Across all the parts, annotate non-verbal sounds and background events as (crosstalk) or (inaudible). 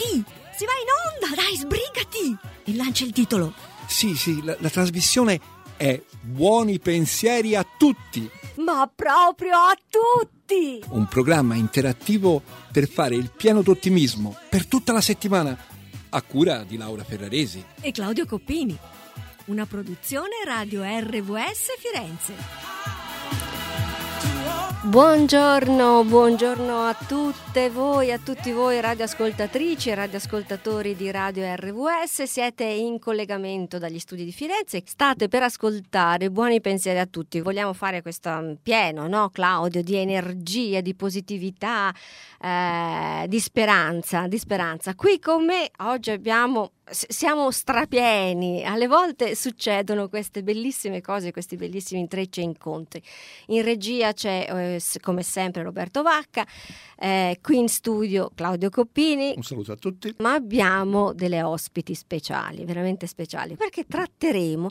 lunedì! Si va in onda, dai, sbrigati! E lancia il titolo. Sì, sì, la, la trasmissione è Buoni pensieri a tutti. Ma proprio a tutti! Un programma interattivo per fare il pieno d'ottimismo per tutta la settimana, a cura di Laura Ferraresi e Claudio Coppini. Una produzione Radio RVS Firenze. Buongiorno, buongiorno a tutte voi, a tutti voi radioascoltatrici e radioascoltatori di Radio RVS. Siete in collegamento dagli studi di Firenze. State per ascoltare Buoni pensieri a tutti. Vogliamo fare questo pieno, no, Claudio, di energia, di positività, eh, di speranza, di speranza. Qui con me oggi abbiamo siamo strapieni, alle volte succedono queste bellissime cose, questi bellissimi intrecci e incontri. In regia c'è eh, come sempre Roberto Vacca, eh, qui in studio Claudio Coppini. Un saluto a tutti. Ma abbiamo delle ospiti speciali, veramente speciali, perché tratteremo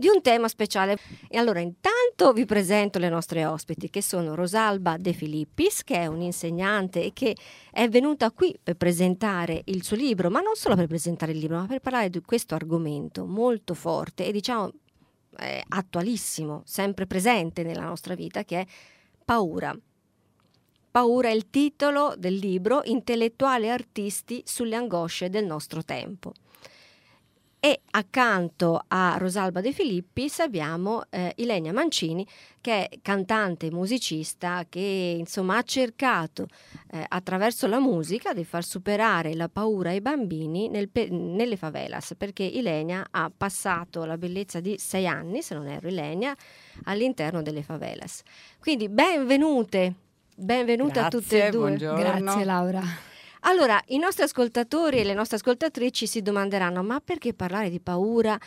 di un tema speciale. E allora intanto vi presento le nostre ospiti che sono Rosalba De Filippis, che è un'insegnante e che è venuta qui per presentare il suo libro, ma non solo per presentare il libro, ma per parlare di questo argomento molto forte e diciamo eh, attualissimo, sempre presente nella nostra vita, che è paura. Paura è il titolo del libro Intellettuali e artisti sulle angosce del nostro tempo e accanto a Rosalba De Filippis abbiamo eh, Ilenia Mancini che è cantante e musicista che insomma ha cercato eh, attraverso la musica di far superare la paura ai bambini nel pe- nelle favelas perché Ilenia ha passato la bellezza di sei anni se non erro Ilenia all'interno delle favelas quindi benvenute benvenute Grazie, a tutte e due buongiorno. Grazie Laura. Allora, i nostri ascoltatori e le nostre ascoltatrici si domanderanno: ma perché parlare di paura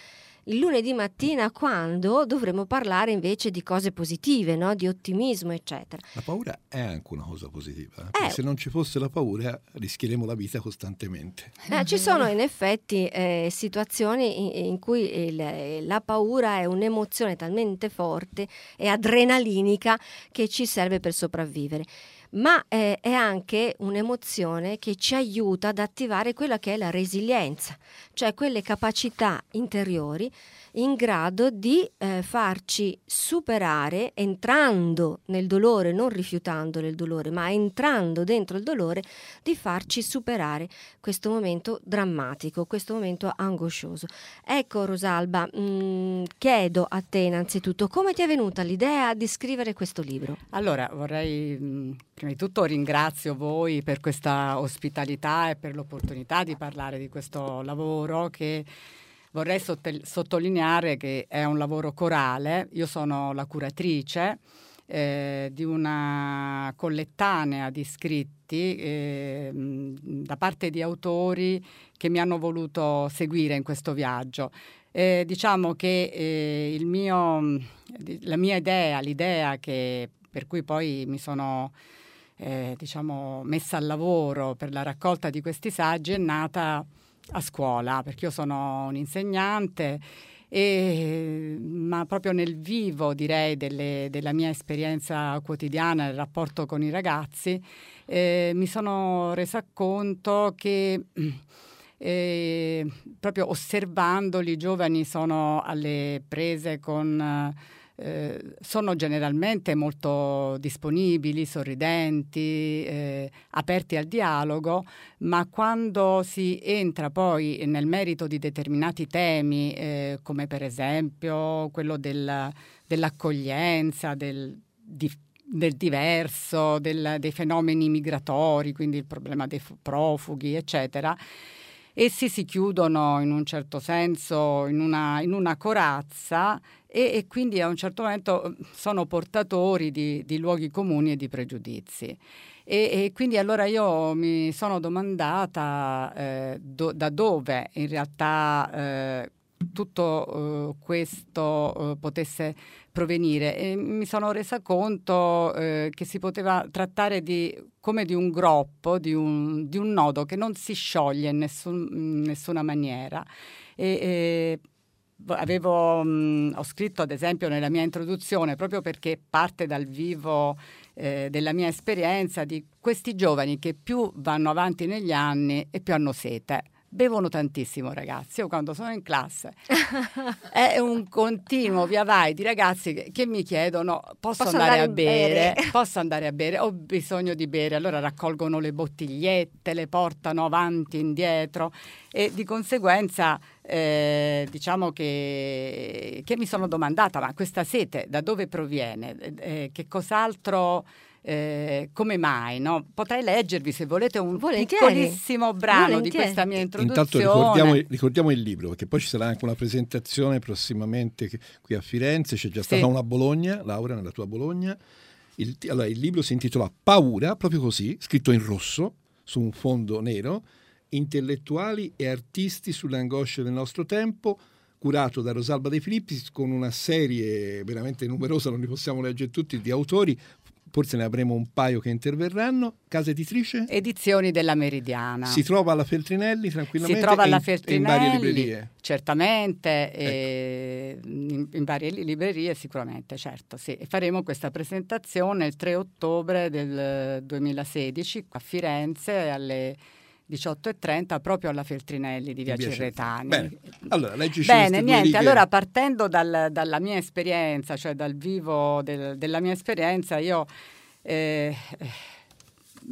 il lunedì mattina quando dovremmo parlare invece di cose positive, no? di ottimismo, eccetera? La paura è anche una cosa positiva. Eh. Se non ci fosse la paura rischieremo la vita costantemente. Eh, ci sono in effetti eh, situazioni in, in cui il- la paura è un'emozione talmente forte e adrenalinica che ci serve per sopravvivere. Ma eh, è anche un'emozione che ci aiuta ad attivare quella che è la resilienza, cioè quelle capacità interiori in grado di eh, farci superare, entrando nel dolore, non rifiutando il dolore, ma entrando dentro il dolore, di farci superare questo momento drammatico, questo momento angoscioso. Ecco Rosalba, mh, chiedo a te innanzitutto come ti è venuta l'idea di scrivere questo libro? Allora, vorrei mh, prima di tutto ringrazio voi per questa ospitalità e per l'opportunità di parlare di questo lavoro che vorrei sottolineare che è un lavoro corale. Io sono la curatrice eh, di una collettanea di scritti eh, da parte di autori che mi hanno voluto seguire in questo viaggio. Eh, diciamo che eh, mio, la mia idea, l'idea che, per cui poi mi sono eh, diciamo, messa al lavoro per la raccolta di questi saggi è nata a scuola, perché io sono un insegnante, e, ma proprio nel vivo direi delle- della mia esperienza quotidiana, il rapporto con i ragazzi, eh, mi sono resa conto che eh, proprio osservandoli i giovani sono alle prese con... eh, sono generalmente molto disponibili, sorridenti, eh, aperti al dialogo, ma quando si entra poi nel merito di determinati temi, eh, come per esempio quello del- dell'accoglienza, del, di- del diverso, del- dei fenomeni migratori, quindi il problema dei fu- profughi, eccetera, essi si chiudono in un certo senso in una, in una corazza e, e quindi a un certo momento sono portatori di, di luoghi comuni e di pregiudizi. E, e quindi allora io mi sono domandata eh, do- da dove in realtà eh, tutto eh, questo eh, potesse provenire e mi sono resa conto eh, che si poteva trattare di, come di un groppo, di un, di un nodo che non si scioglie in, nessun- in nessuna maniera. E avevo, mh, ho scritto ad esempio nella mia introduzione, proprio perché parte dal vivo eh, della mia esperienza, di questi giovani che più vanno avanti negli anni e più hanno sete bevono tantissimo ragazzi. Io quando sono in classe (laughs) è un continuo via vai di ragazzi che, che mi chiedono posso, posso andare, andare, a bere? bere? (laughs) Posso andare a bere? Ho bisogno di bere. Allora raccolgono le bottigliette, le portano avanti indietro e di conseguenza eh, diciamo che, che, mi sono domandata ma questa sete da dove proviene? Eh, che cos'altro eh, come mai. No? Potrei leggervi se volete un Volentieri. piccolissimo brano Volentieri. di questa mia introduzione. Intanto ricordiamo, ricordiamo, il libro, perché poi ci sarà anche una presentazione prossimamente qui a Firenze, c'è già stata sì. una a Bologna, Laura nella tua Bologna. Il, allora, il libro si intitola Paura, proprio così, scritto in rosso su un fondo nero, intellettuali e artisti sulle angosce del nostro tempo, curato da Rosalba De Filippi con una serie veramente numerosa, non li possiamo leggere tutti, di autori, forse ne avremo un paio che interverranno. Casa editrice? Edizioni della Meridiana. Si trova alla Feltrinelli tranquillamente? Si trova alla Feltrinelli, in varie librerie? Certamente, ecco. in, in, varie librerie sicuramente, certo. Sì. E faremo questa presentazione il 3 ottobre del 2016 a Firenze alle 18.30 proprio alla Feltrinelli di Via Cerretani. Bene, allora Bene niente, allora partendo dal, dalla mia esperienza, cioè dal vivo del, della mia esperienza, io eh,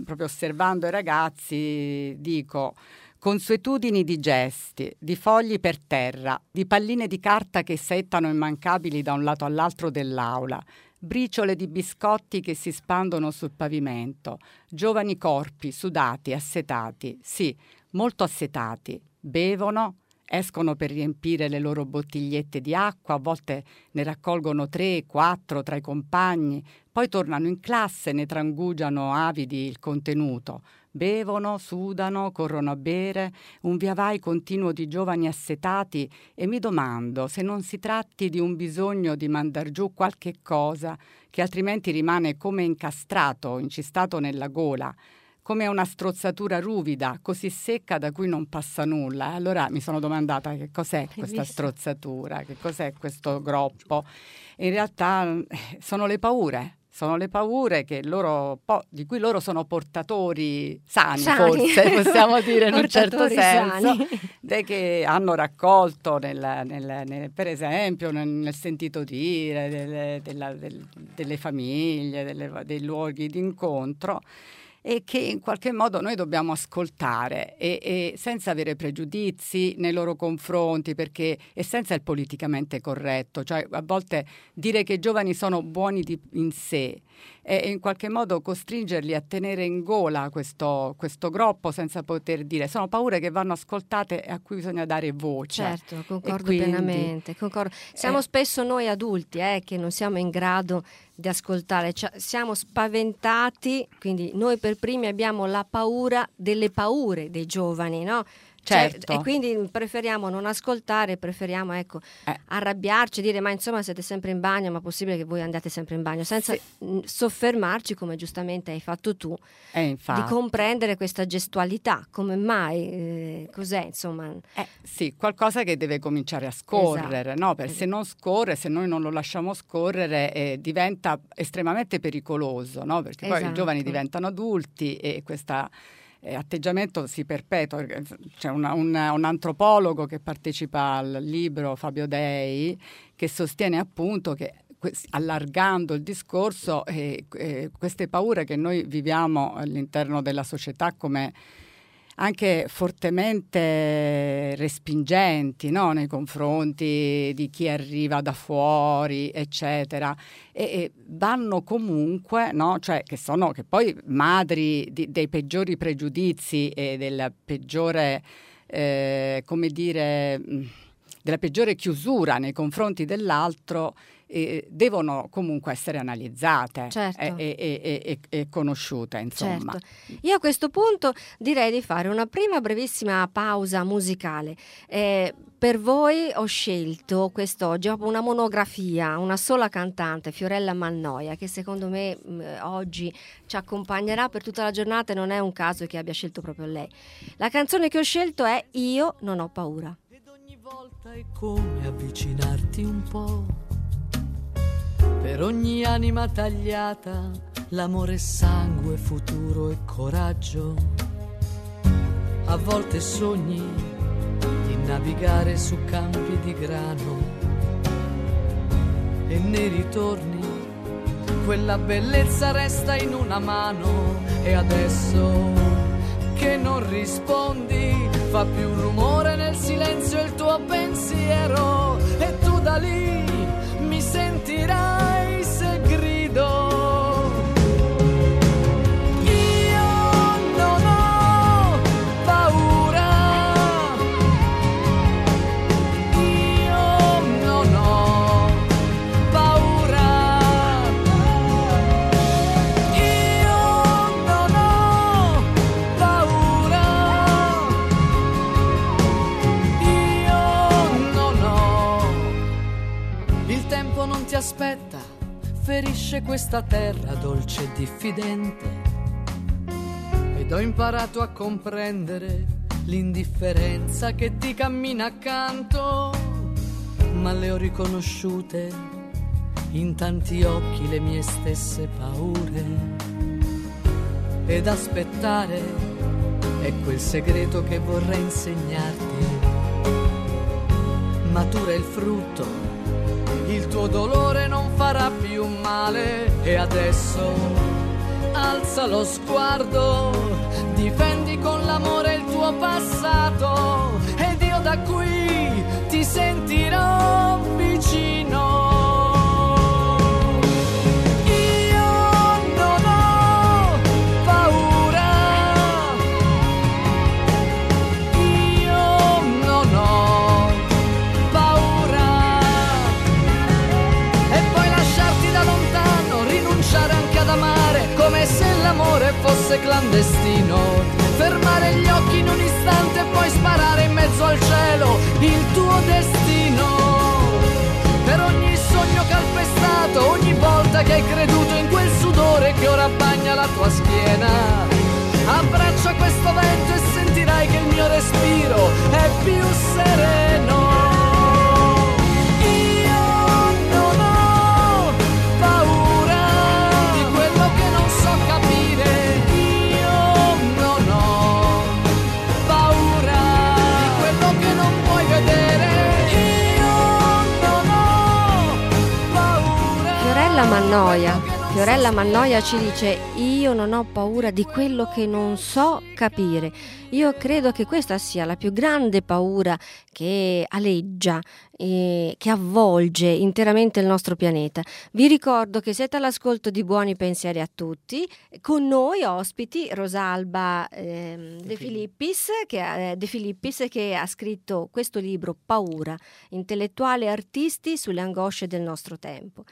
proprio osservando i ragazzi dico consuetudini di gesti, di fogli per terra, di palline di carta che settano immancabili da un lato all'altro dell'aula, briciole di biscotti che si spandono sul pavimento, giovani corpi sudati, assetati, sì, molto assetati, bevono, escono per riempire le loro bottigliette di acqua, a volte ne raccolgono tre, quattro tra i compagni, poi tornano in classe e ne trangugiano avidi il contenuto, bevono, sudano, corrono a bere, un via vai continuo di giovani assetati e mi domando se non si tratti di un bisogno di mandar giù qualche cosa che altrimenti rimane come incastrato, incistato nella gola, come una strozzatura ruvida, così secca da cui non passa nulla. Allora mi sono domandata che cos'è questa strozzatura, che cos'è questo groppo. In realtà eh, sono le paure, sono le paure loro, di cui loro sono portatori sani, sani. forse (laughs) possiamo dire in un certo senso, che hanno raccolto nel, nel, nel, per esempio nel, nel sentito dire delle, della, del, delle famiglie, delle, dei luoghi d'incontro e che in qualche modo noi dobbiamo ascoltare e, e, senza avere pregiudizi nei loro confronti perché e senza il politicamente corretto, cioè a volte dire che i giovani sono buoni di, in sé e in qualche modo costringerli a tenere in gola questo, questo groppo senza poter dire. Sono paure che vanno ascoltate e a cui bisogna dare voce. Certo, concordo quindi, pienamente. Concordo. Siamo eh, spesso noi adulti eh, che non siamo in grado di ascoltare, cioè, siamo spaventati, quindi noi per primi abbiamo la paura delle paure dei giovani, no? Cioè, certo. Cioè, e quindi preferiamo non ascoltare, preferiamo ecco, eh. arrabbiarci, dire ma insomma siete sempre in bagno, ma è possibile che voi andiate sempre in bagno, senza sì. soffermarci, come giustamente hai fatto tu, eh, di comprendere questa gestualità, come mai, eh, cos'è insomma. Eh, sì, qualcosa che deve cominciare a scorrere, esatto. no? perché se non scorre, se noi non lo lasciamo scorrere, eh, diventa estremamente pericoloso, no? perché esatto. poi i giovani esatto. diventano adulti e questa eh, atteggiamento si perpetua. C'è una, una, un antropologo che partecipa al libro, Fabio Dei, che sostiene appunto che allargando il discorso, eh, eh, queste paure che noi viviamo all'interno della società come anche fortemente respingenti no? nei confronti di chi arriva da fuori, eccetera, e, e vanno comunque, no? cioè che sono che poi madri di, dei peggiori pregiudizi e della peggiore, eh, come dire, della peggiore chiusura nei confronti dell'altro eh, devono comunque essere analizzate certo. e, e, e, e, conosciute. Insomma. Certo. Io a questo punto direi di fare una prima brevissima pausa musicale. Eh, per voi ho scelto quest'oggi una monografia, una sola cantante, Fiorella Mannoia, che secondo me mh, mm, oggi ci accompagnerà per tutta la giornata e non è un caso che abbia scelto proprio lei. La canzone che ho scelto è Io non ho paura. volta è come avvicinarti un po'. Per ogni anima tagliata, l'amore sangue, futuro e coraggio. A volte sogni di navigare su campi di grano e ne ritorni. Quella bellezza resta in una mano e adesso che non rispondi fa più rumore nel silenzio il tuo pensiero e tu da lì sentirai aspetta, ferisce questa terra dolce e diffidente. Ed ho imparato a comprendere l'indifferenza che ti cammina accanto, ma le ho riconosciute in tanti occhi le mie stesse paure. Ed aspettare è quel segreto che vorrei insegnarti. Matura il frutto il tuo dolore non farà più male e adesso alza lo sguardo, difendi con l'amore il tuo passato ed io da qui ti sentirò vicino. Fosse clandestino. Fermare gli occhi in un istante e poi sparare in mezzo al cielo il tuo destino. Per ogni sogno calpestato, ogni volta che hai creduto in quel sudore che ora bagna la tua schiena. Abbraccia questo vento e sentirai che il mio respiro è più sereno. Mannoia. Fiorella Mannoia ci dice io non ho paura di quello che non so capire. Io credo che questa sia la più grande paura che aleggia, eh, che avvolge interamente il nostro pianeta. Vi ricordo che siete all'ascolto di Buoni Pensieri a tutti. Con noi ospiti Rosalba eh, De, Filippis, che, eh, De Filippis che ha scritto questo libro Paura, intellettuali e artisti sulle angosce del nostro tempo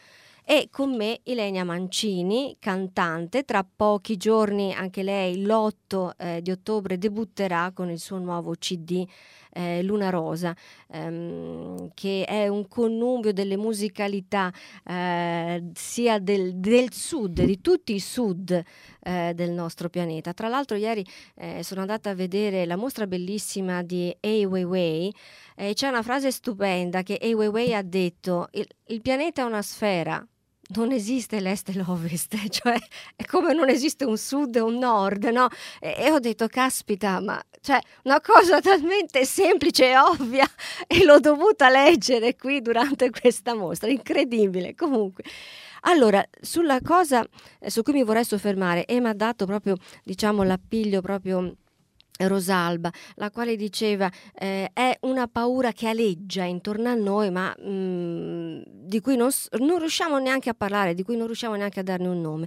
e con me Ilenia Mancini, cantante. Tra pochi giorni anche lei, l'8 eh, di ottobre, debutterà con il suo nuovo CD. Eh, Luna Rosa, ehm, che è un connubio delle musicalità eh, sia del, del, sud, di tutti i sud eh, del nostro pianeta. Tra l'altro ieri eh, sono andata a vedere la mostra bellissima di Ai Weiwei e c'è una frase stupenda che Ai Weiwei ha detto, il, il pianeta è una sfera, non esiste l'est e l'ovest, (laughs) cioè è come non esiste un sud e un nord, no? E, e ho detto, caspita, ma cioè, una cosa (laughs) talmente semplice e ovvia e l'ho dovuta leggere qui durante (laughs) questa mostra, incredibile. Comunque, allora, sulla cosa eh, su cui mi vorrei soffermare, e mi ha dato proprio, diciamo, l'appiglio proprio Rosalba, la quale diceva eh, è una paura che aleggia intorno a noi, ma mh, mm, di cui non, non, riusciamo neanche a parlare, di cui non riusciamo neanche a darne un nome.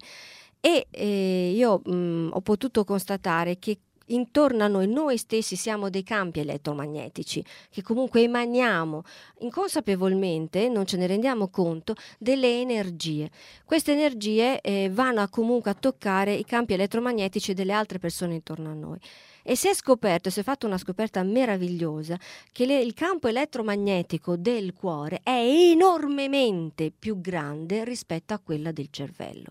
E eh, io mh, mm, ho potuto constatare che intorno a noi, noi stessi siamo dei campi elettromagnetici che comunque emaniamo inconsapevolmente, non ce ne rendiamo conto, delle energie. Queste energie eh, vanno a comunque a toccare i campi elettromagnetici delle altre persone intorno a noi. E si è scoperto, si è fatta una scoperta meravigliosa, che le, il campo elettromagnetico del cuore è enormemente più grande rispetto a quella del cervello.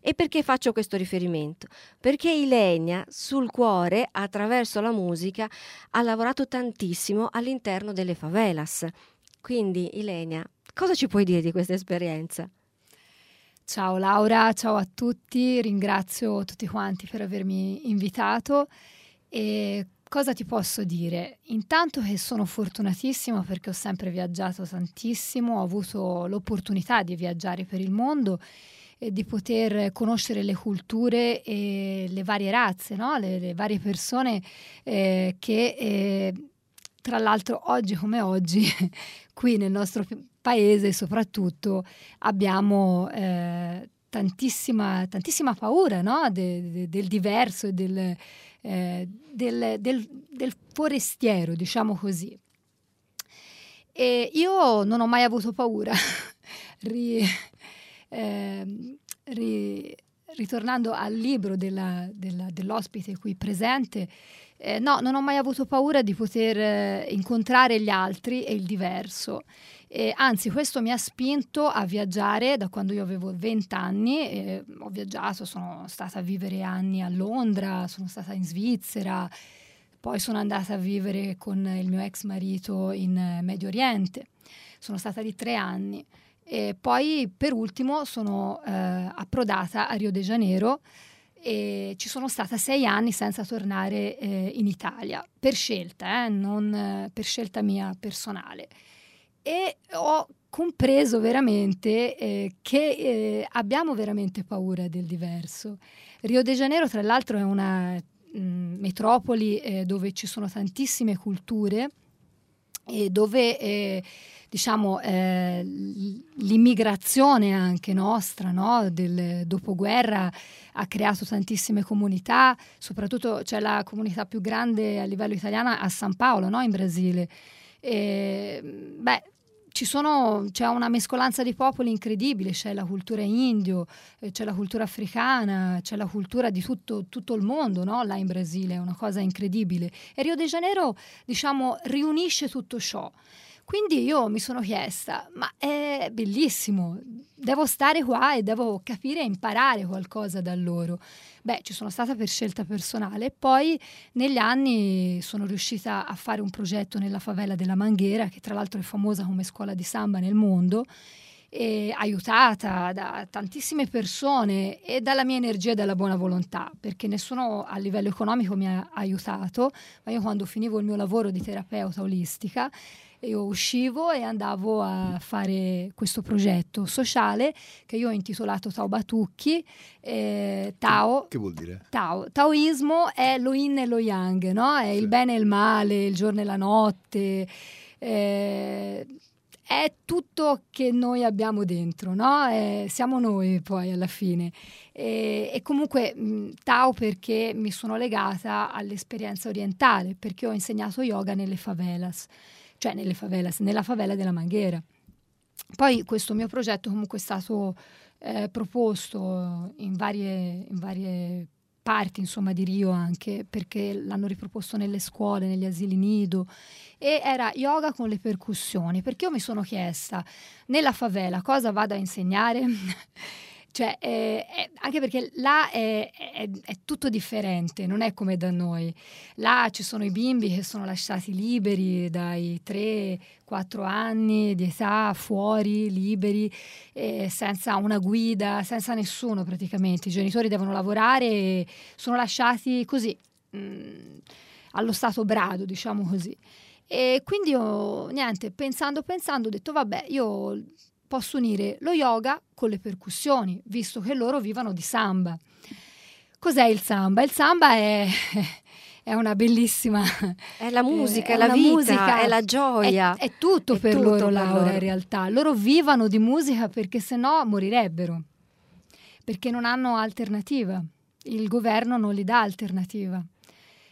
E perché faccio questo riferimento? Perché Ilenia sul cuore, attraverso la musica, ha lavorato tantissimo all'interno delle favelas. Quindi Ilenia, cosa ci puoi dire di questa esperienza? Ciao Laura, ciao a tutti, ringrazio tutti quanti per avermi invitato e cosa ti posso dire? Intanto che sono fortunatissima perché ho sempre viaggiato tantissimo, ho avuto l'opportunità di viaggiare per il mondo e di poter conoscere le culture e le varie razze, no? le, le, varie persone eh, che eh, tra l'altro oggi come oggi (laughs) qui nel nostro paese soprattutto abbiamo eh, tantissima, tantissima, paura no? de, de, del diverso e del, eh, del, del, del, forestiero, diciamo così. E io non ho mai avuto paura. (laughs) ri, eh, ri, ritornando al libro della, della, dell'ospite qui presente, eh, no, non ho mai avuto paura di poter eh, incontrare gli altri e il diverso. Eh, anzi, questo mi ha spinto a viaggiare da quando io avevo 20 anni. Eh, ho viaggiato, sono stata a vivere anni a Londra, sono stata in Svizzera, poi sono andata a vivere con il mio ex marito in eh, Medio Oriente. Sono stata lì tre anni. E poi, per ultimo, sono eh, approdata a Rio de Janeiro e ci sono stata sei anni senza tornare eh, in Italia, per scelta, eh, non eh, per scelta mia personale e ho compreso veramente eh, che eh, abbiamo veramente paura del diverso. Rio de Janeiro, tra l'altro, è una mh, metropoli eh, dove ci sono tantissime culture e dove eh, diciamo eh, l'immigrazione anche nostra no? del dopoguerra ha creato tantissime comunità, soprattutto c'è la comunità più grande a livello italiano a San Paolo, no? in Brasile. E, beh, sono, c'è una mescolanza di popoli incredibile, c'è la cultura indio, eh, c'è la cultura africana, c'è la cultura di tutto, tutto il mondo, no? là in Brasile, è una cosa incredibile. E Rio de Janeiro, diciamo, riunisce tutto ciò. Quindi io mi sono chiesta, ma è bellissimo, devo stare qua e devo capire e imparare qualcosa da loro. Beh, ci sono stata per scelta personale poi negli anni sono riuscita a fare un progetto nella favela della Manghera, che tra l'altro è famosa come scuola di samba nel mondo, aiutata da tantissime persone e dalla mia energia e dalla buona volontà, perché nessuno a livello economico mi ha aiutato, ma io quando finivo il mio lavoro di terapeuta olistica io uscivo e andavo a fare questo progetto sociale che io ho intitolato Tao Batucchi. Eh, Tao, che vuol dire? Tao. Taoismo è lo yin e lo yang, no? è sì. il bene e il male, il giorno e la notte. Eh, è tutto che noi abbiamo dentro, no? Eh, siamo noi poi alla fine. E, e comunque mh, Tao perché mi sono legata all'esperienza orientale, perché ho insegnato yoga nelle favelas cioè nelle favelas, nella favela della Manghera. Poi questo mio progetto comunque è stato eh, proposto in varie, in varie parti insomma, di Rio anche perché l'hanno riproposto nelle scuole, negli asili nido e era yoga con le percussioni perché io mi sono chiesta nella favela cosa vado a insegnare (laughs) Cioè, eh, eh, anche perché là è, è, è, tutto differente, non è come da noi. Là ci sono i bimbi che sono lasciati liberi dai 3-4 anni di età, fuori, liberi, eh, senza una guida, senza nessuno praticamente. I genitori devono lavorare e sono lasciati così, mh, mm, allo stato brado, diciamo così. E quindi ho, niente, pensando, pensando, ho detto vabbè, io posso unire lo yoga con le percussioni, visto che loro vivono di samba. Cos'è il samba? Il samba è, (laughs) è una bellissima... È la musica, è, la vita, musica, è la gioia. È, è tutto è per tutto loro, per Laura, loro. in realtà. Loro vivono di musica perché se no morirebbero, perché non hanno alternativa. Il governo non gli dà alternativa.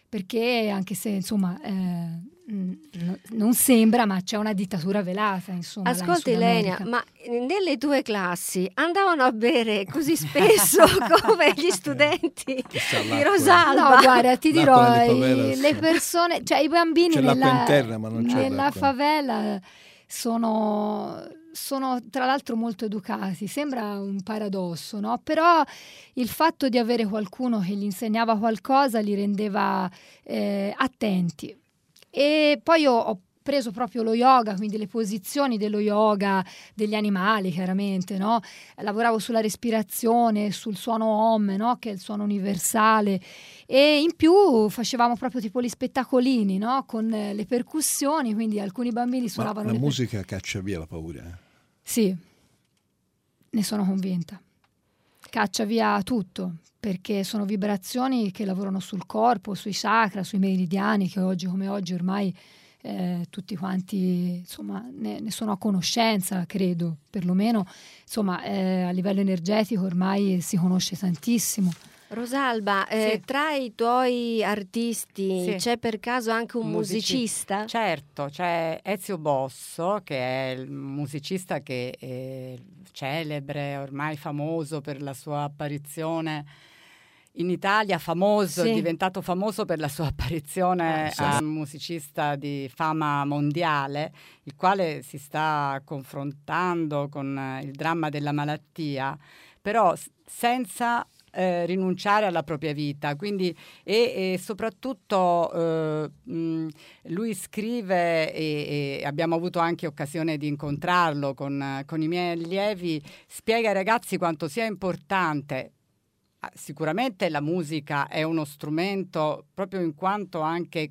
Perché anche se, insomma... Eh, non sembra, ma c'è una dittatura velata, insomma. Ascolta Elenia, ma nelle tue classi andavano a bere così spesso (laughs) come gli studenti di Rosalba? No, guarda, ti dirò, favela, le persone, cioè i bambini nella, interna, nella favela sono sono tra l'altro molto educati, sembra un paradosso, no? Però il fatto di avere qualcuno che gli insegnava qualcosa li rendeva eh, attenti. E poi ho, ho preso proprio lo yoga, quindi le posizioni dello yoga degli animali, chiaramente, no? Lavoravo sulla respirazione, sul suono Om, no? Che è il suono universale. E in più facevamo proprio tipo gli spettacolini, no? Con le percussioni, quindi alcuni bambini suonavano... Ma la musica per... caccia via la paura? Eh? Sì, ne sono convinta. Caccia via tutto, perché sono vibrazioni che lavorano sul corpo, sui chakra, sui meridiani, che oggi come oggi ormai eh, tutti quanti insomma, ne, ne, sono a conoscenza, credo, perlomeno insomma, eh, a livello energetico ormai si conosce tantissimo. Rosalba, eh, sì. tra i tuoi artisti sì. c'è per caso anche un Musici- musicista? Certo, c'è Ezio Bosso, che è il musicista che è celebre, ormai famoso per la sua apparizione in Italia famoso, sì. diventato famoso per la sua apparizione ah, a un musicista di fama mondiale, il quale si sta confrontando con eh, il dramma della malattia, però senza eh, rinunciare alla propria vita. Quindi, e, e soprattutto eh, mh, lui scrive, e, e, abbiamo avuto anche occasione di incontrarlo con, con i miei allievi, spiega ai ragazzi quanto sia importante sicuramente la musica è uno strumento proprio in quanto anche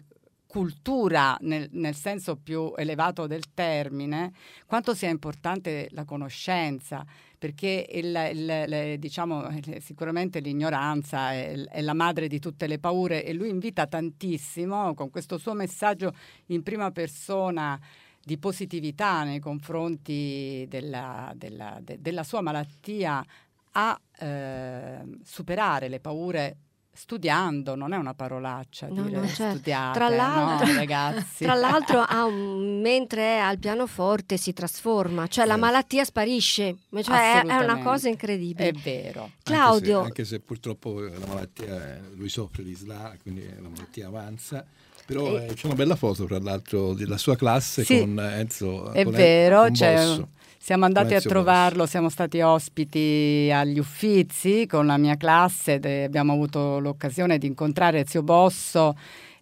cultura nel, nel, senso più elevato del termine, quanto sia importante la conoscenza, perché il, il, le, diciamo, sicuramente l'ignoranza è, è, la madre di tutte le paure e lui invita tantissimo con questo suo messaggio in prima persona di positività nei confronti della, della, de, della sua malattia a eh, superare le paure studiando, non è una parolaccia no, dire no, certo. studiate, tra l'altro, no, (laughs) ragazzi. Tra l'altro, un, (laughs) mentre è al pianoforte si trasforma, cioè sì. la malattia sparisce, cioè è, una cosa incredibile. È vero. Claudio. Anche se, anche se purtroppo la malattia, lui soffre di SLA, quindi la malattia avanza. Però e... Eh, c'è una bella foto, tra l'altro, della sua classe sì, con Enzo. È con vero, con c'è, siamo andati a trovarlo, siamo stati ospiti agli Uffizi con la mia classe, abbiamo avuto l'occasione di incontrare Zio Bosso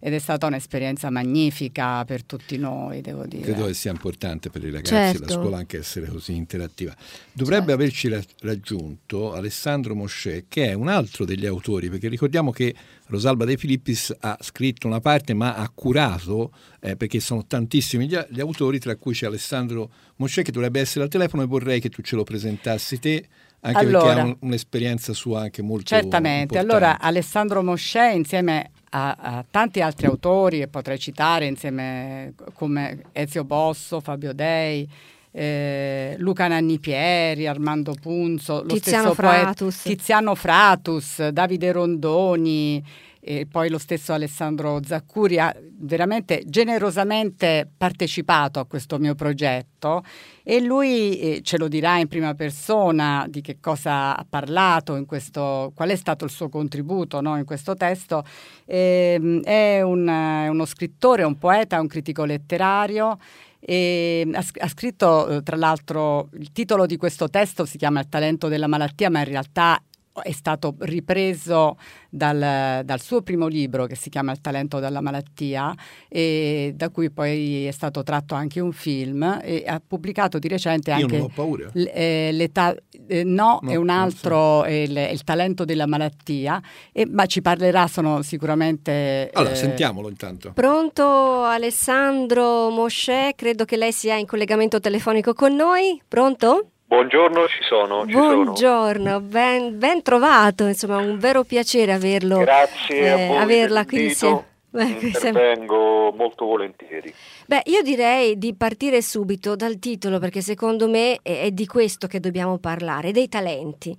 ed è stata un'esperienza magnifica per tutti noi, devo dire. Credo che sia importante per i ragazzi certo. la scuola anche essere così interattiva. Dovrebbe certo. averci raggiunto Alessandro Mosce, che è un altro degli autori, perché ricordiamo che Rosalba De Filippis ha scritto una parte, ma ha curato, eh, perché sono tantissimi gli, gli, autori, tra cui c'è Alessandro Mosce, che dovrebbe essere al telefono e vorrei che tu ce lo presentassi te anche allora, perché ha un, un'esperienza sua anche molto certamente importante. allora Alessandro Mosce insieme a, a, tanti altri autori e potrei citare insieme come Ezio Bosso, Fabio Dei, eh, Luca Nanni Pieri, Armando Punzo, lo Tiziano stesso Fratus. Poeta, Tiziano Fratus, Davide Rondoni, e poi lo stesso Alessandro Zaccuri ha veramente generosamente partecipato a questo mio progetto e lui eh, ce lo dirà in prima persona di che cosa ha parlato, questo, qual è stato il suo contributo no, in questo testo. Eh, è un, uno scrittore, un poeta, un critico letterario. E ha, ha, scritto, eh, tra l'altro, il titolo di questo testo si chiama Il talento della malattia, ma in realtà è stato ripreso dal, dal, suo primo libro che si chiama Il talento della malattia e da cui poi è stato tratto anche un film e ha pubblicato di recente anche Io non ho paura. L, eh, l'età, eh, no, no, è un altro so. è il, è il, talento della malattia e, ma ci parlerà sono sicuramente allora eh, sentiamolo intanto pronto Alessandro Mosce credo che lei sia in collegamento telefonico con noi pronto? Buongiorno, ci sono. Ci Buongiorno, sono. Ben, ben, trovato, insomma, un vero piacere averlo. Grazie eh, a voi averla qui insieme. Intervengo molto volentieri. Beh, io direi di partire subito dal titolo perché secondo me è, è di questo che dobbiamo parlare, dei talenti.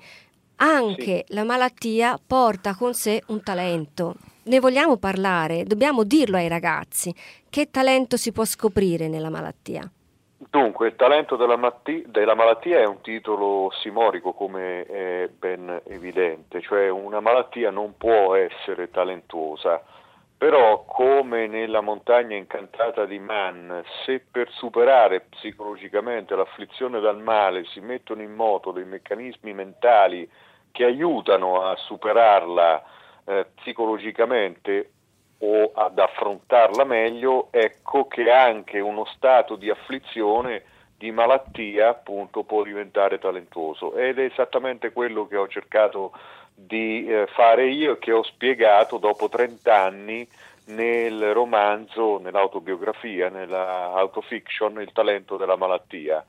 Anche sì. la malattia porta con sé un talento. Ne vogliamo parlare, dobbiamo dirlo ai ragazzi. Che talento si può scoprire nella malattia? Dunque, il talento della, matti- della, malattia è un titolo simorico, come è ben evidente, cioè una malattia non può essere talentuosa, però come nella montagna incantata di Man, se per superare psicologicamente l'afflizione dal male si mettono in moto dei meccanismi mentali che aiutano a superarla eh, psicologicamente o ad affrontarla meglio, ecco che anche uno stato di afflizione, di malattia, appunto, può diventare talentuoso. Ed è esattamente quello che ho cercato di eh, fare io e che ho spiegato dopo 30 anni nel romanzo, nell'autobiografia, nella autofiction, Il talento della malattia.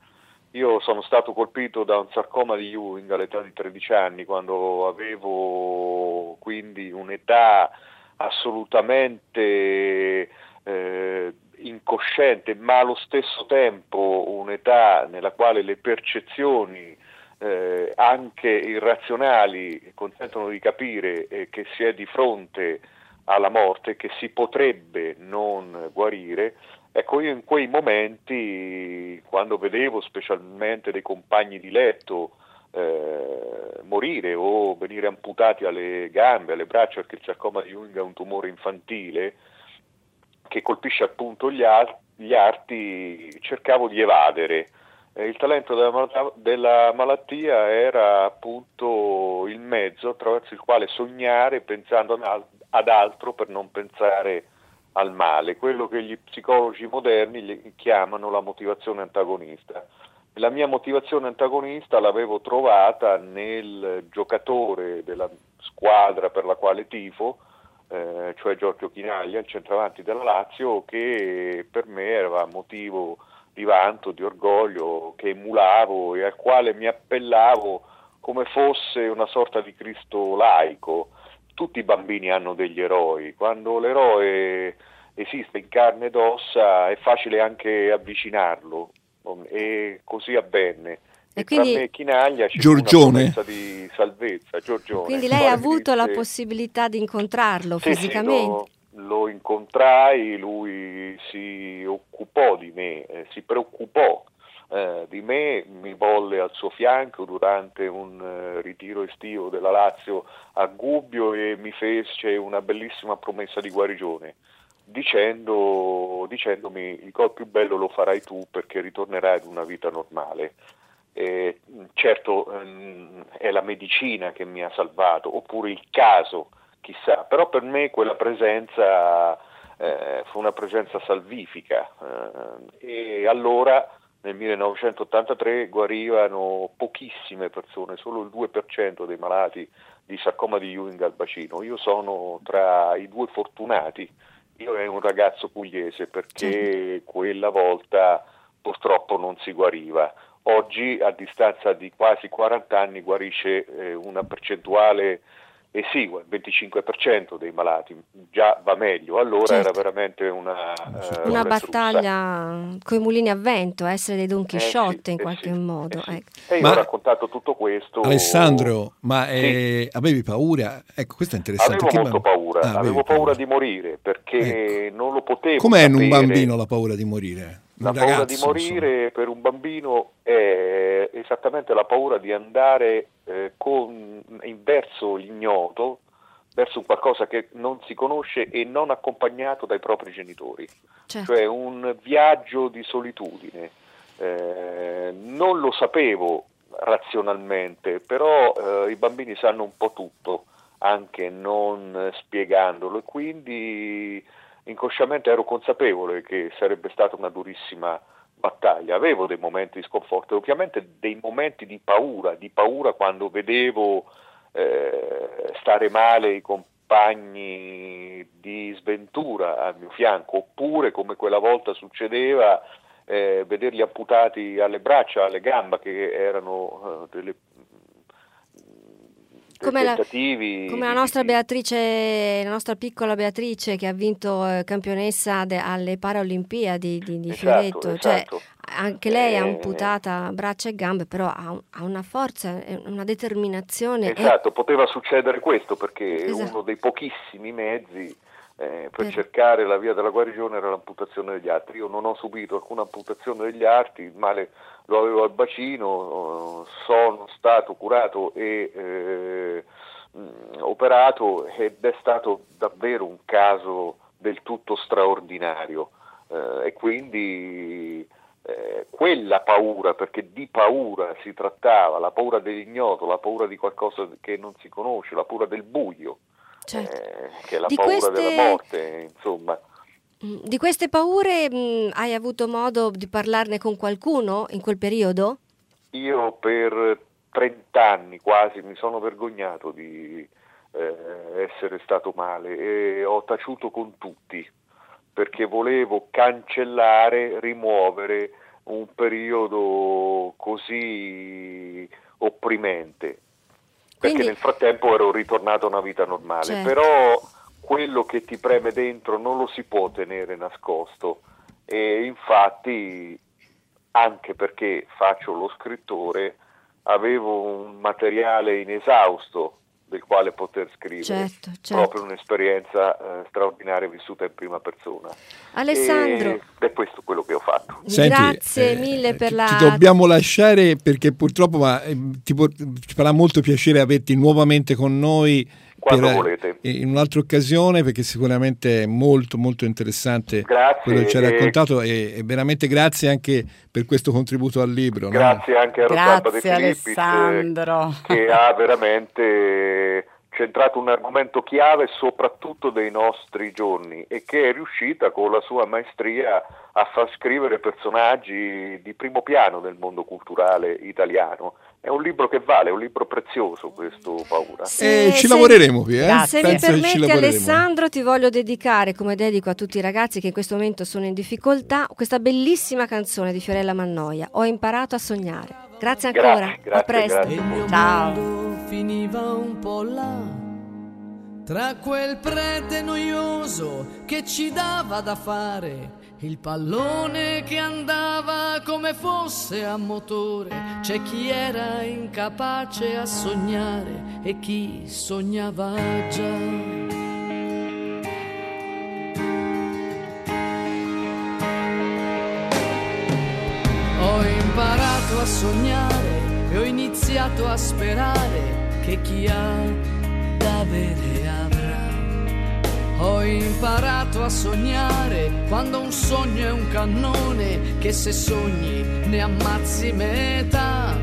Io sono stato colpito da un sarcoma di Ewing all'età di 13 anni, quando avevo quindi un'età assolutamente eh, incosciente, ma allo stesso tempo un'età nella quale le percezioni eh, anche irrazionali consentono di capire eh, che si è di fronte alla morte, che si potrebbe non guarire. Ecco, io in quei momenti, quando vedevo specialmente dei compagni di letto eh, morire o venire amputati alle gambe, alle braccia, perché il sarcoma di Jung è un tumore infantile che colpisce appunto gli, ar- gli arti, cercavo di evadere il talento della, della, malattia era appunto il mezzo attraverso il quale sognare pensando ad altro per non pensare al male, quello che gli psicologi moderni chiamano la motivazione antagonista. La mia motivazione antagonista l'avevo trovata nel giocatore della squadra per la quale tifo, eh, cioè Giorgio Chinaglia, il centravanti della Lazio, che per me era motivo di vanto, di orgoglio che emulavo e al quale mi appellavo come fosse una sorta di Cristo laico. Tutti i bambini hanno degli eroi, quando l'eroe esiste in carne ed ossa è facile anche avvicinarlo e così avvenne. E, e quindi, tra me e Chinaglia c'è Giorgione. una di salvezza. Giorgione. Quindi lei ha avuto la possibilità di incontrarlo sì, fisicamente? Sì, lo incontrai, lui si occupò di me, eh, si preoccupò eh, di me, mi volle al suo fianco durante un eh, ritiro estivo della Lazio a Gubbio e mi fece una bellissima promessa di guarigione. Dicendo, dicendomi il gol più bello lo farai tu perché ritornerai ad una vita normale. Eh, certo ehm, è la medicina che mi ha salvato, oppure il caso chissà, però per me quella presenza eh, fu una presenza salvifica eh, e allora nel 1983 guarivano pochissime persone, solo il 2% dei malati di sarcoma di Ewing al bacino. Io sono tra i due fortunati, io ero un ragazzo pugliese perché quella volta purtroppo non si guariva. Oggi a distanza di quasi 40 anni guarisce eh, una percentuale esigua, il 25% dei malati, già va meglio, allora certo. era veramente una, uh, una battaglia con i mulini a vento, essere dei Don Chisciotte eh sì, in qualche sì, modo. Eh ecco. E io ma, ho raccontato tutto questo. Alessandro, ma eh, avevi paura? Ecco, questo è interessante. Avevo molto paura, ah, avevo paura, paura, di morire perché ecco. non lo potevo. Com'è sapere. un bambino la paura di morire? La ragazzo, paura di morire insomma. per un bambino è esattamente la paura di andare eh, con, verso l'ignoto, verso qualcosa che non si conosce e non accompagnato dai propri genitori, certo. cioè un viaggio di solitudine. Eh, non lo sapevo razionalmente, però eh, i bambini sanno un po' tutto, anche non spiegandolo, e quindi inconsciamente ero consapevole che sarebbe stata una durissima battaglia, avevo dei momenti di sconforto, ovviamente dei momenti di paura, di paura quando vedevo eh, stare male i compagni di sventura al mio fianco, oppure come quella volta succedeva eh, vederli amputati alle braccia, alle gambe, che erano eh, delle come la, come la nostra Beatrice, la nostra piccola Beatrice che ha vinto eh, campionessa de, alle Paralimpiadi di, di esatto, Fioretto, cioè, esatto. anche lei è eh, amputata braccia e gambe, però ha, ha una forza, una determinazione. Esatto, e... poteva succedere questo perché esatto. uno dei pochissimi mezzi eh, per, per cercare la via della guarigione era l'amputazione degli arti. Io non ho subito alcuna amputazione degli arti, il male lo avevo al bacino, sono stato curato e eh, operato ed è stato davvero un caso del tutto straordinario eh, e quindi eh, quella paura, perché di paura si trattava, la paura dell'ignoto, la paura di qualcosa che non si conosce, la paura del buio, certo. eh, che è la di paura queste... della morte, insomma. Mm, di queste paure mh, mm, hai avuto modo di parlarne con qualcuno in quel periodo? Io per 30 anni quasi mi sono vergognato di eh, essere stato male e ho taciuto con tutti perché volevo cancellare, rimuovere un periodo così opprimente. Quindi... Perché nel frattempo ero ritornato a una vita normale, certo. però quello che ti preme dentro non lo si può tenere nascosto. E infatti anche perché faccio lo scrittore avevo un materiale inesausto del quale poter scrivere. Certo, certo. Proprio un'esperienza eh, straordinaria vissuta in prima persona. Alessandro. Ed è questo quello che ho fatto. Senti, Grazie eh, mille per ti, la... Ti dobbiamo lasciare perché purtroppo ma, eh, ti, ci farà molto piacere averti nuovamente con noi per, volete. In un'altra occasione, perché sicuramente è molto molto interessante grazie, quello che ci hai raccontato e, e, veramente grazie anche per questo contributo al libro. Grazie no? anche a Rosalba De Filippis che ha veramente centrato un argomento chiave soprattutto dei nostri giorni e che è riuscita con la sua maestria a far scrivere personaggi di primo piano del mondo culturale italiano. È un libro che vale, è un libro prezioso questo Paura. Se, eh, ci se, lavoreremo qui, eh? Se mi permetti Alessandro ti voglio dedicare, come dedico a tutti i ragazzi che in questo momento sono in difficoltà, questa bellissima canzone di Fiorella Mannoia, Ho imparato a sognare. Grazie ancora, grazie, grazie, a presto. Grazie. Ciao. Finiva un po' là, tra quel prete noioso che ci dava da fare, il pallone che andava come fosse a motore, c'è chi era incapace a sognare e chi sognava già. imparato a sognare e ho iniziato a sperare che chi ha da avere avrà. Ho imparato a sognare quando un sogno è un cannone che se sogni ne ammazzi metà.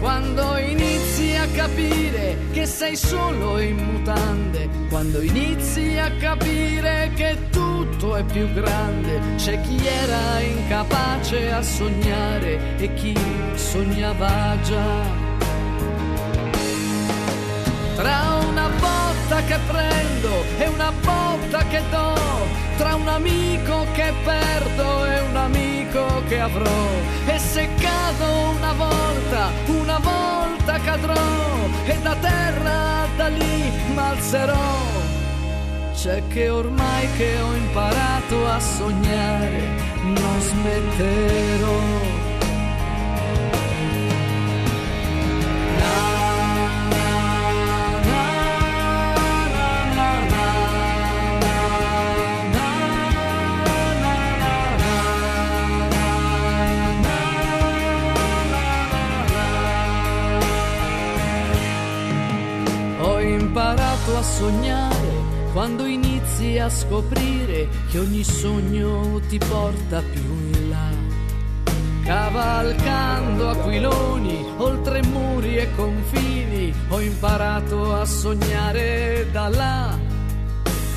Quando inizi a capire che sei solo in mutande, quando inizi a capire che tutto è più grande, c'è chi era incapace a sognare e chi sognava già. Tra una botta che prendo e una botta che do, tra un amico che perdo e un amico che avrò. E se cado una volta, una volta cadrò e da terra da lì m'alzerò. C'è che ormai che ho imparato a sognare, non smetterò. A sognare quando inizi a scoprire che ogni sogno ti porta più in là. Cavalcando aquiloni oltre muri e confini, ho imparato a sognare da là.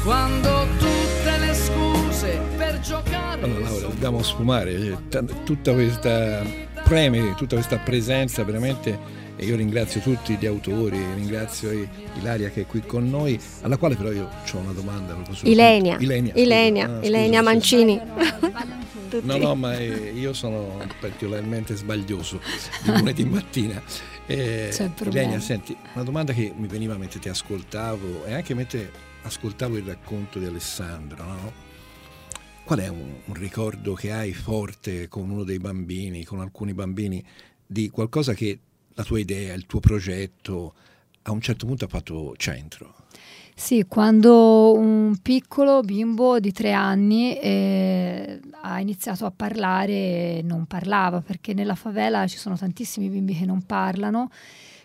Quando tutte le scuse per giocare. Allora, Laura, dobbiamo sfumare cioè, tutta questa preme, tutta questa presenza veramente e io ringrazio tutti gli autori, ringrazio Ilaria che è qui con noi, alla quale però io ho una domanda. Ilenia, Ilenia, Ilenia, ah, Ilenia Mancini. (laughs) no, no, ma eh, io sono particolarmente sbaglioso di lunedì mattina. Eh, Ilenia, senti, una domanda che mi veniva mentre ti ascoltavo e anche mentre ascoltavo il racconto di Alessandro, no? Qual è un, un ricordo che hai forte con uno dei bambini, con alcuni bambini, di qualcosa che la tua idea, il tuo progetto, a un certo punto ha fatto centro. Sì, quando un piccolo bimbo di tre anni eh, ha iniziato a parlare, non parlava, perché nella favela ci sono tantissimi bimbi che non parlano,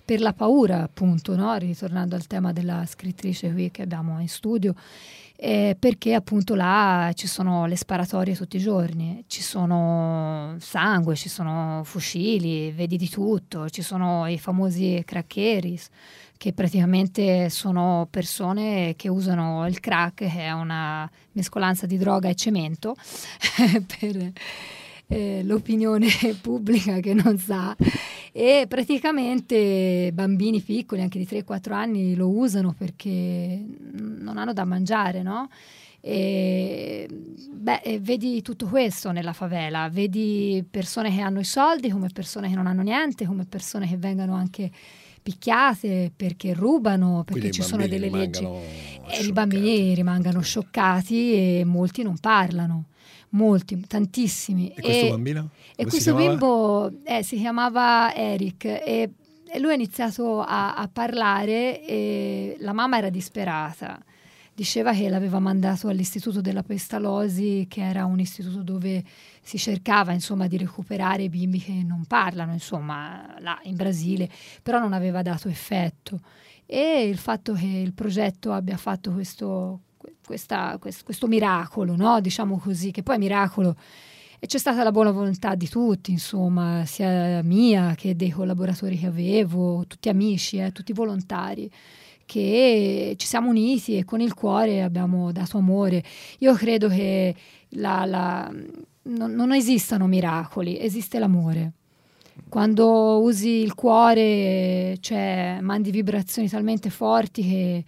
per la paura, appunto, no? ritornando al tema della scrittrice qui che abbiamo in studio, eh, perché appunto là ci sono le sparatorie tutti i giorni, ci sono sangue, ci sono fucili, vedi di tutto, ci sono i famosi craccheris che praticamente sono persone che usano il crack, che è una mescolanza di droga e cemento, (laughs) per eh, l'opinione (laughs) pubblica che non sa. E praticamente bambini piccoli, anche di 3-4 anni, lo usano perché non hanno da mangiare, no? E, beh, vedi tutto questo nella favela, vedi persone che hanno i soldi come persone che non hanno niente, come persone che vengono anche picchiate perché rubano, perché Quindi ci sono delle leggi. E i bambini rimangono scioccati e molti non parlano, molti, tantissimi. E questo bambino? E Come si questo bimbo eh, si chiamava Eric e, e lui ha iniziato a, a parlare e la mamma era disperata. Diceva che l'aveva mandato all'istituto della Pestalosi, che era un istituto dove si cercava insomma di recuperare i bimbi che non parlano, insomma, là in Brasile, però non aveva dato effetto. E il fatto che il progetto abbia fatto questo, questa- quest- questo miracolo, no? diciamo così, che poi miracolo e c'è stata la buona volontà di tutti, insomma, sia mia che dei collaboratori che avevo, tutti amici, eh, tutti volontari, che ci siamo uniti e con il cuore abbiamo dato amore. Io credo che la- la- non, non esistano miracoli, esiste l'amore. Quando usi il cuore, cioè, mandi vibrazioni talmente forti che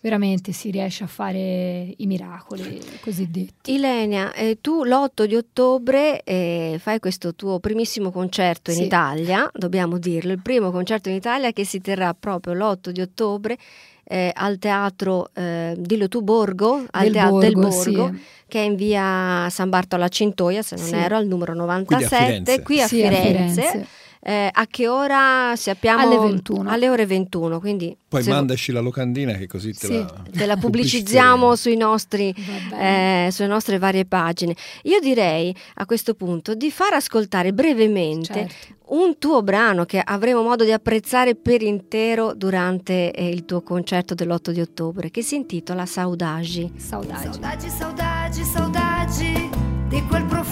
veramente si riesce a fare i miracoli cosiddetti. Ilenia, eh, tu l'8 di ottobre eh, fai questo tuo primissimo concerto in Sì. Italia, dobbiamo dirlo, il primo concerto in Italia che si terrà proprio l'8 di ottobre eh, al teatro, eh, dillo tu, Borgo, al Del teatro del Borgo, sì. Borgo, che è in via San Bartolo a Cintoia, se non Sì. ero, al numero Quindi a 97, Firenze. qui a Sì, a Firenze. Firenze. Eh, a che ora sappiamo? Alle 21. Alle ore 21, quindi Poi mandaci la locandina che così te Sì, la, te la (laughs) pubblicizziamo sui nostri eh, sulle nostre varie pagine. Io direi a questo punto di far ascoltare brevemente Certo. un tuo brano che avremo modo di apprezzare per intero durante eh, il tuo concerto dell'8 di ottobre, che si intitola Saudagi. Saudade. Saudade, saudade, saudade di quel profumo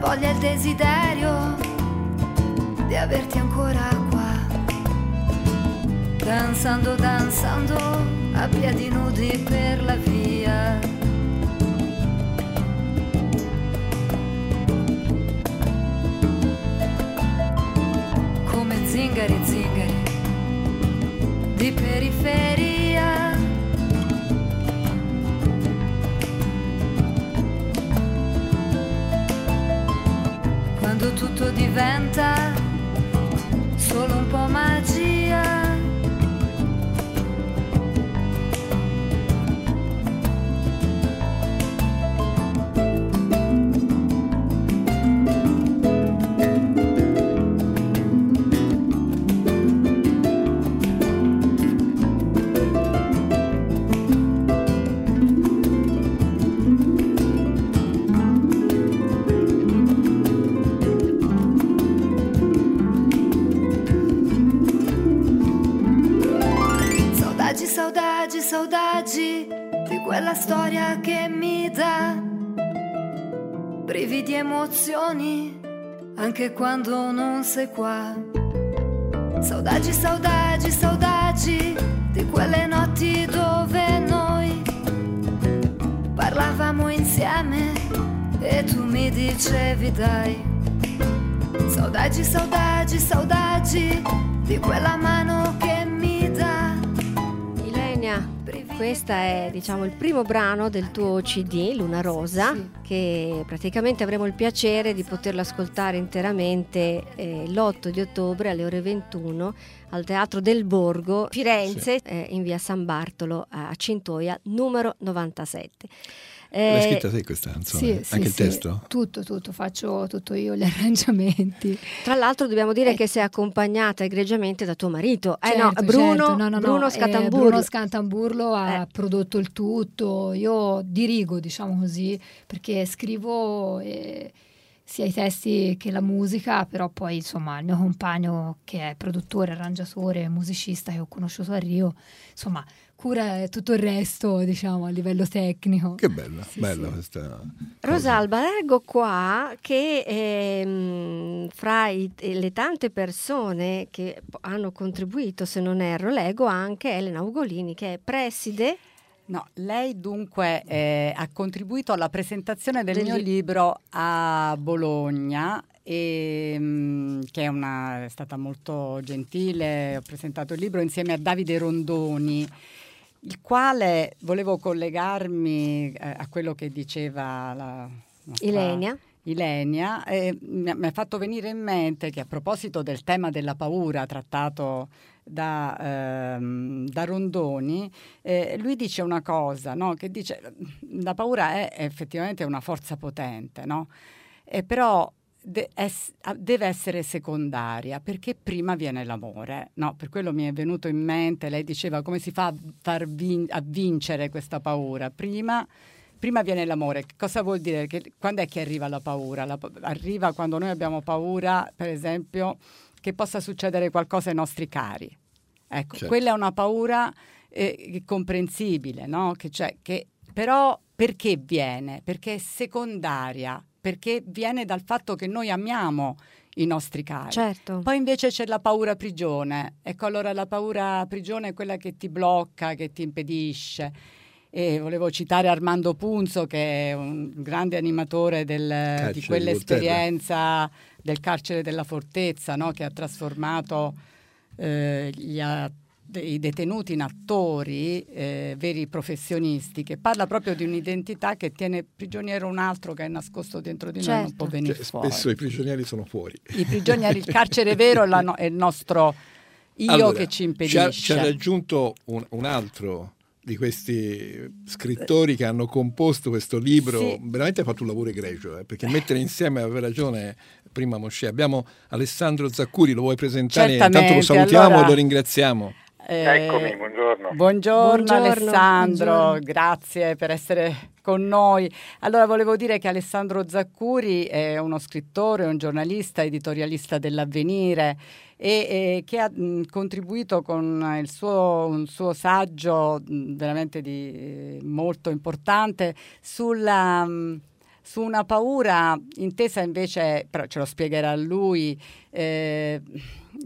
voglia e il desiderio di averti ancora qua. Danzando, danzando a piedi nudi per la via. Come zingari, zingari di periferia. Quando tutto diventa solo un po' magia. Anche quando non sei qua. Saudade, saudade, saudade di quelle notti dove noi parlavamo insieme e tu mi dicevi dai. Saudade, saudade, saudade di quella mano questo è diciamo il primo brano del tuo CD, Luna Rosa, Sì. che praticamente avremo il piacere di poterlo ascoltare interamente eh, l'8 di ottobre alle ore 21 al Teatro del Borgo, Firenze, eh, in via San Bartolo a Cintoia, numero 97. L'hai Eh, scritta te questa canzone? Sì, sì, Anche il sì. testo? Tutto, tutto, faccio tutto io gli (laughs) arrangiamenti. Tra l'altro dobbiamo dire Eh. che sei accompagnata egregiamente da tuo marito. Eh Certo, no, Bruno, certo. No, no, no, Bruno eh, Scatamburlo. Bruno Scantamburlo ha Eh. prodotto il tutto, io dirigo, diciamo così, perché scrivo, sia i testi che la musica, però poi insomma il mio compagno che è produttore, arrangiatore, musicista che ho conosciuto a Rio, insomma cura tutto il resto, diciamo, a livello tecnico. Che bella, Sì, bella sì. questa. Rosalba, leggo qua che ehm, fra i- le tante persone che hanno contribuito, se non erro, leggo anche Elena Ugolini, che è preside No, lei dunque eh, ha contribuito alla presentazione del Del mio li- libro a Bologna, e, mm, che è, una- è stata molto gentile. Ho presentato il libro insieme a Davide Rondoni, il quale volevo collegarmi eh, a quello che diceva la nostra Ilenia. Ilenia, eh, mi ha fatto venire in mente che a proposito del tema della paura trattato da, ehm, da Rondoni, eh, lui dice una cosa, no? che dice la paura è effettivamente una forza potente, no? Eh, però de- es- a- deve essere secondaria perché prima viene l'amore. No? Per quello mi è venuto in mente, lei diceva come si fa a, far vin- a vincere questa paura? Prima prima viene l'amore. Cosa vuol dire? Che, quando è che arriva la paura? La arriva quando noi abbiamo paura, per esempio, che possa succedere qualcosa ai nostri cari. Ecco, Certo. quella è una paura eh, comprensibile, no? Che c'è, che, però perché viene? Perché è secondaria, perché viene dal fatto che noi amiamo i nostri cari. Certo. Poi invece c'è la paura prigione. Ecco, allora la paura prigione è quella che ti blocca, che ti impedisce. E volevo citare Armando Punzo, che è un grande animatore del- di di quell'esperienza del carcere della fortezza, no? che ha trasformato eh, gli a- i detenuti in attori eh, veri professionisti, che parla proprio di un'identità che tiene prigioniero un altro che è nascosto dentro di noi e non Certo. può venire Cioè, fuori. spesso i prigionieri sono fuori. I prigionieri, il carcere vero è, la no- è il nostro io Allora, che ci Ci ha, impedisce. ci ha raggiunto un, un altro di questi scrittori che hanno composto questo libro, Sì. veramente ha fatto un lavoro egregio, eh, perché mettere insieme, aveva ragione prima Mosè, abbiamo Alessandro Zaccuri, lo vuoi presentare? Intanto lo Certamente, salutiamo allora- e lo ringraziamo. Eh, Eccomi, buongiorno. Buongiorno, Buongiorno, Alessandro, buongiorno. grazie per essere con noi. Allora volevo dire che Alessandro Zaccuri è uno scrittore, un giornalista, editorialista dell'Avvenire e, e che ha mh, contribuito con il suo, un suo saggio mh, veramente di, eh, molto importante sulla... mh, su una paura intesa invece, però ce lo spiegherà lui, eh,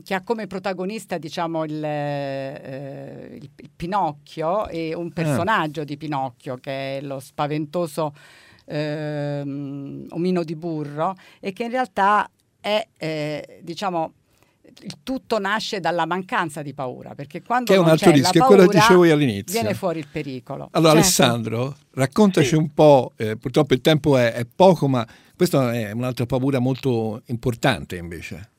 che ha come protagonista diciamo il, eh, il- il Pinocchio e un personaggio di Pinocchio che è lo spaventoso ehm, omino di burro e che in realtà è eh, diciamo il tutto nasce dalla mancanza di paura perché quando Che è un altro c'è la rischio, è quello che paura, dicevo io all'inizio. viene fuori il pericolo Allora Certo. Alessandro, raccontaci un po', eh, purtroppo il tempo è, è poco, ma questa è un'altra paura molto importante invece.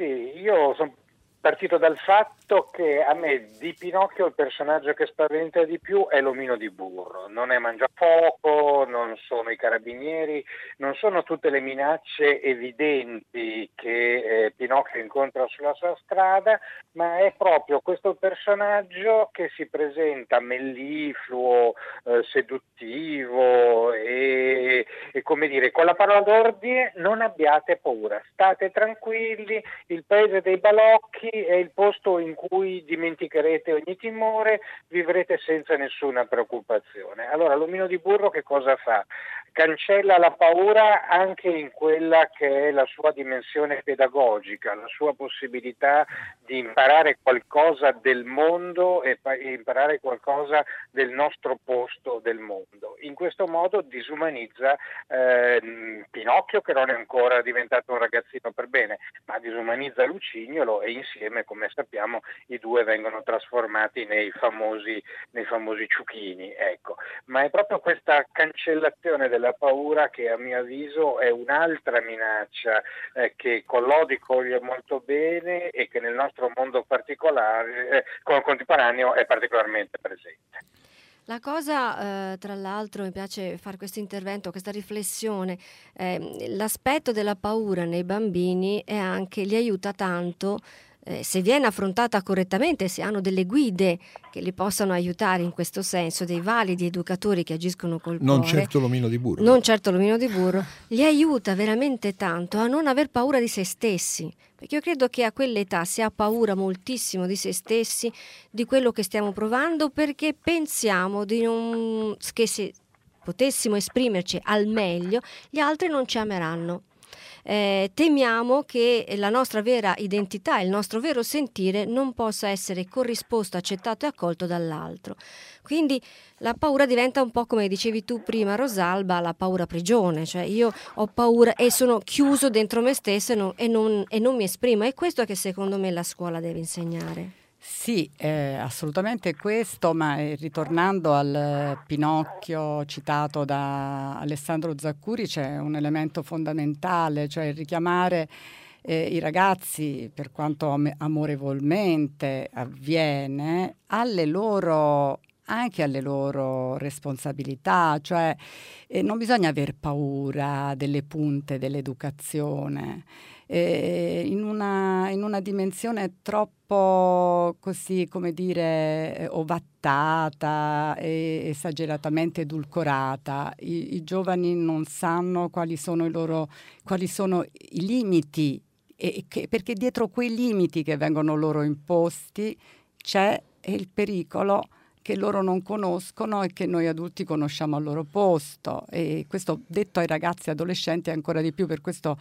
Sì, io sono partito dal fatto che a me di Pinocchio il personaggio che spaventa di più è l'omino di burro. Non è Mangiafuoco, non sono i carabinieri, non sono tutte le minacce evidenti che eh, Pinocchio incontra sulla sua strada, ma è proprio questo personaggio che si presenta mellifluo, eh, seduttivo e, e come dire, con la parola d'ordine non abbiate paura, state tranquilli, il paese dei balocchi è il posto in cui dimenticherete ogni timore, vivrete senza nessuna preoccupazione. Allora l'omino di burro che cosa fa? Cancella la paura anche in quella che è la sua dimensione pedagogica, la sua possibilità di imparare qualcosa del mondo e pa- imparare qualcosa del nostro posto del mondo. In questo modo disumanizza ehm, Pinocchio che non è ancora diventato un ragazzino per bene, ma disumanizza Lucignolo e insieme, come sappiamo, i due vengono trasformati nei famosi, nei famosi ciuchini. Ecco. Ma è proprio questa cancellazione della paura che a mio avviso è un'altra minaccia eh, che Collodi coglie molto bene e che nel nostro mondo particolare, eh, con- contemporaneo è particolarmente presente. La cosa, eh, tra l'altro, mi piace fare questo intervento, questa riflessione, ehm, l'aspetto della paura nei bambini è anche, li aiuta tanto eh, se viene affrontata correttamente, se hanno delle guide che li possano aiutare in questo senso, dei validi educatori che agiscono col non cuore, certo l'omino di burro. non certo l'omino di burro, li aiuta veramente tanto a non aver paura di se stessi. Perché io credo che a quell'età si ha paura moltissimo di se stessi, di quello che stiamo provando, perché pensiamo di non, che se potessimo esprimerci al meglio, gli altri non ci ameranno eh, temiamo che la nostra vera identità, il nostro vero sentire non possa essere corrisposto, accettato e accolto dall'altro. Quindi la paura diventa un po' come dicevi tu prima Rosalba, la paura prigione, cioè io ho paura e sono chiuso dentro me stesso e non, e non, e non mi esprimo. È questo che secondo me la scuola deve insegnare. Sì, eh, assolutamente questo, ma eh, ritornando al Pinocchio citato da Alessandro Zaccuri c'è un elemento fondamentale, cioè richiamare eh, i ragazzi, per quanto am- amorevolmente avviene, alle loro anche alle loro responsabilità, cioè eh, non bisogna aver paura delle punte dell'educazione eh, in, una, in, una, dimensione troppo così, come dire, eh, ovattata e esageratamente edulcorata. I, I, giovani non sanno quali sono i loro, quali sono i limiti, e che, perché dietro quei limiti che vengono loro imposti c'è il pericolo che loro non conoscono e che noi adulti conosciamo al loro posto. E questo detto ai ragazzi adolescenti ancora di più, per questo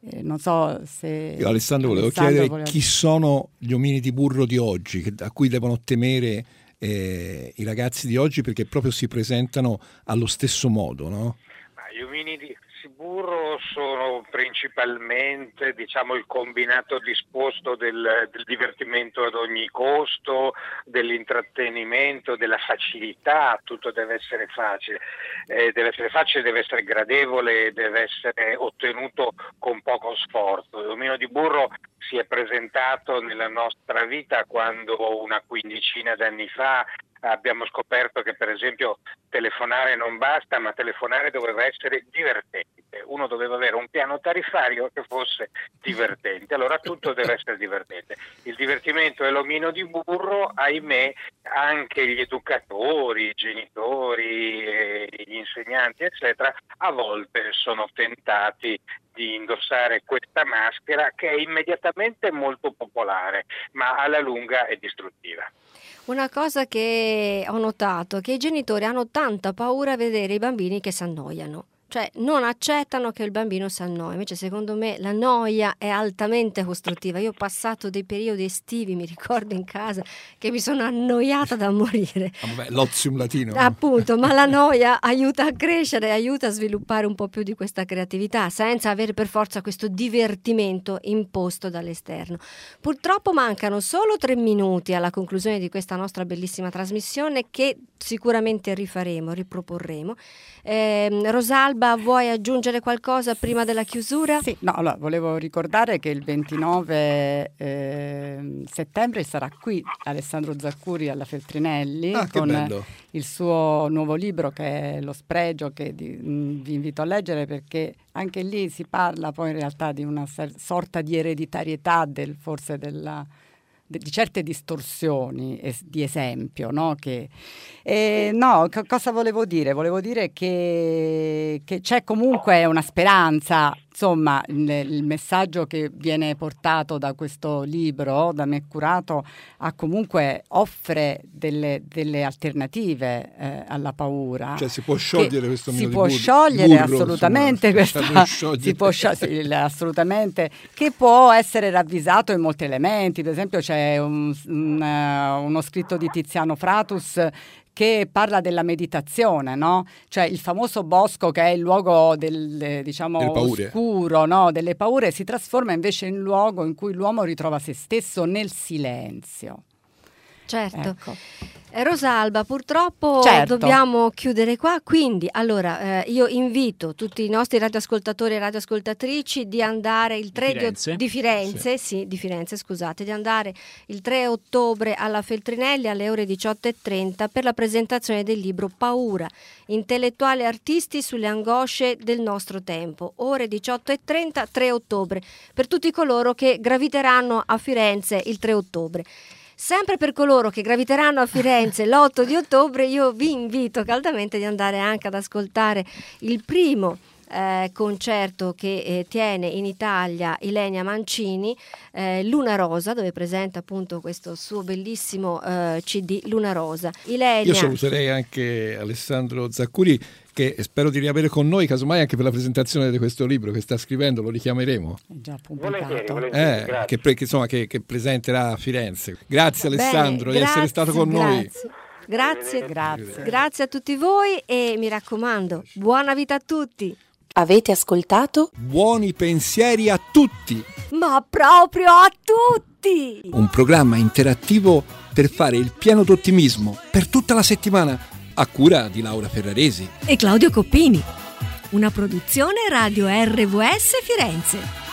eh, non so se... Io Alessandro volevo Alessandro chiedere voleva... chi sono gli omini di burro di oggi, che, a cui devono temere eh, i ragazzi di oggi perché proprio si presentano allo stesso modo, no? Ma gli omini di burro sono principalmente diciamo, il combinato disposto del, del, divertimento ad ogni costo, dell'intrattenimento, della facilità, tutto deve essere facile, eh, deve essere facile, deve essere gradevole, deve essere ottenuto con poco sforzo. Il domino di burro si è presentato nella nostra vita quando una quindicina d'anni fa abbiamo scoperto che per esempio telefonare non basta, ma telefonare doveva essere divertente. Uno doveva avere un piano tariffario che fosse divertente. Allora tutto deve essere divertente. Il divertimento è l'omino di burro, ahimè, anche gli educatori, i genitori, gli insegnanti, eccetera, a volte sono tentati di indossare questa maschera che è immediatamente molto popolare, ma alla lunga è distruttiva. Una cosa che ho notato è che i genitori hanno tanta paura a vedere i bambini che si annoiano cioè non accettano che il bambino si annoi. Invece, secondo me, la noia è altamente costruttiva. Io ho passato dei periodi estivi, mi ricordo in casa, che mi sono annoiata da morire. Ah, vabbè, l'ozium latino. Appunto, ma la noia aiuta a crescere, aiuta a sviluppare un po' più di questa creatività, senza avere per forza questo divertimento imposto dall'esterno. Purtroppo mancano solo tre minuti alla conclusione di questa nostra bellissima trasmissione che sicuramente rifaremo, riproporremo. Eh, Rosalba, vuoi aggiungere qualcosa prima della chiusura? Sì, no, allora, volevo ricordare che il 29 eh, settembre sarà qui Alessandro Zaccuri alla Feltrinelli ah, con il suo nuovo libro che è Lo spregio che di, mh, mm, vi invito a leggere perché anche lì si parla poi in realtà di una sorta di ereditarietà del, forse della di certe distorsioni di esempio. No? Che, eh, no, c- cosa volevo dire? Volevo dire che, che c'è comunque una speranza insomma, il, il, messaggio che viene portato da questo libro, da me curato, ha comunque offre delle, delle alternative eh, alla paura. Cioè si può sciogliere questo Si può sciogliere burro, assolutamente insomma, questa, si può sciogliere, assolutamente, che può essere ravvisato in molti elementi. Per esempio c'è un, un, uh, uno scritto di Tiziano Fratus che parla della meditazione, no? cioè il famoso bosco che è il luogo del, diciamo, oscuro, no? delle paure, si trasforma invece in luogo in cui l'uomo ritrova se stesso nel silenzio. Certo. Ecco. Eh, Rosalba, purtroppo Certo. dobbiamo chiudere qua, quindi allora eh, io invito tutti i nostri radioascoltatori e radioascoltatrici di andare il 3 di- Firenze? di Firenze, sì. di Firenze, scusate, di andare il 3 ottobre alla Feltrinelli alle ore 18.30 per la presentazione del libro Paura, intellettuali e artisti sulle angosce del nostro tempo, ore 18.30, 3 ottobre, per tutti coloro che graviteranno a Firenze il 3 ottobre. Sempre per coloro che graviteranno a Firenze (laughs) l'8 di ottobre, io vi invito caldamente di andare anche ad ascoltare il primo eh, concerto che eh, tiene in Italia Ilenia Mancini, eh, Luna Rosa, dove presenta appunto questo suo bellissimo eh, CD Luna Rosa. Ilenia, Io saluterei anche Alessandro Zaccuri che spero di riavere con noi, casomai anche per la presentazione di questo libro che sta scrivendo, lo richiameremo. È già Volentieri, pubblicato. volentieri, Eh, grazie. che, pre- che, insomma, che, che presenterà a Firenze. Grazie Bene, Alessandro di essere grazie, stato con noi. grazie. Grazie, Grazie. grazie a tutti voi e mi raccomando, buona vita a tutti, Avete ascoltato? Buoni pensieri a tutti! ma proprio a tutti! Un programma interattivo per fare il pieno d'ottimismo per tutta la settimana a cura di Laura Ferraresi. E Claudio Coppini. Una produzione Radio RVS Firenze.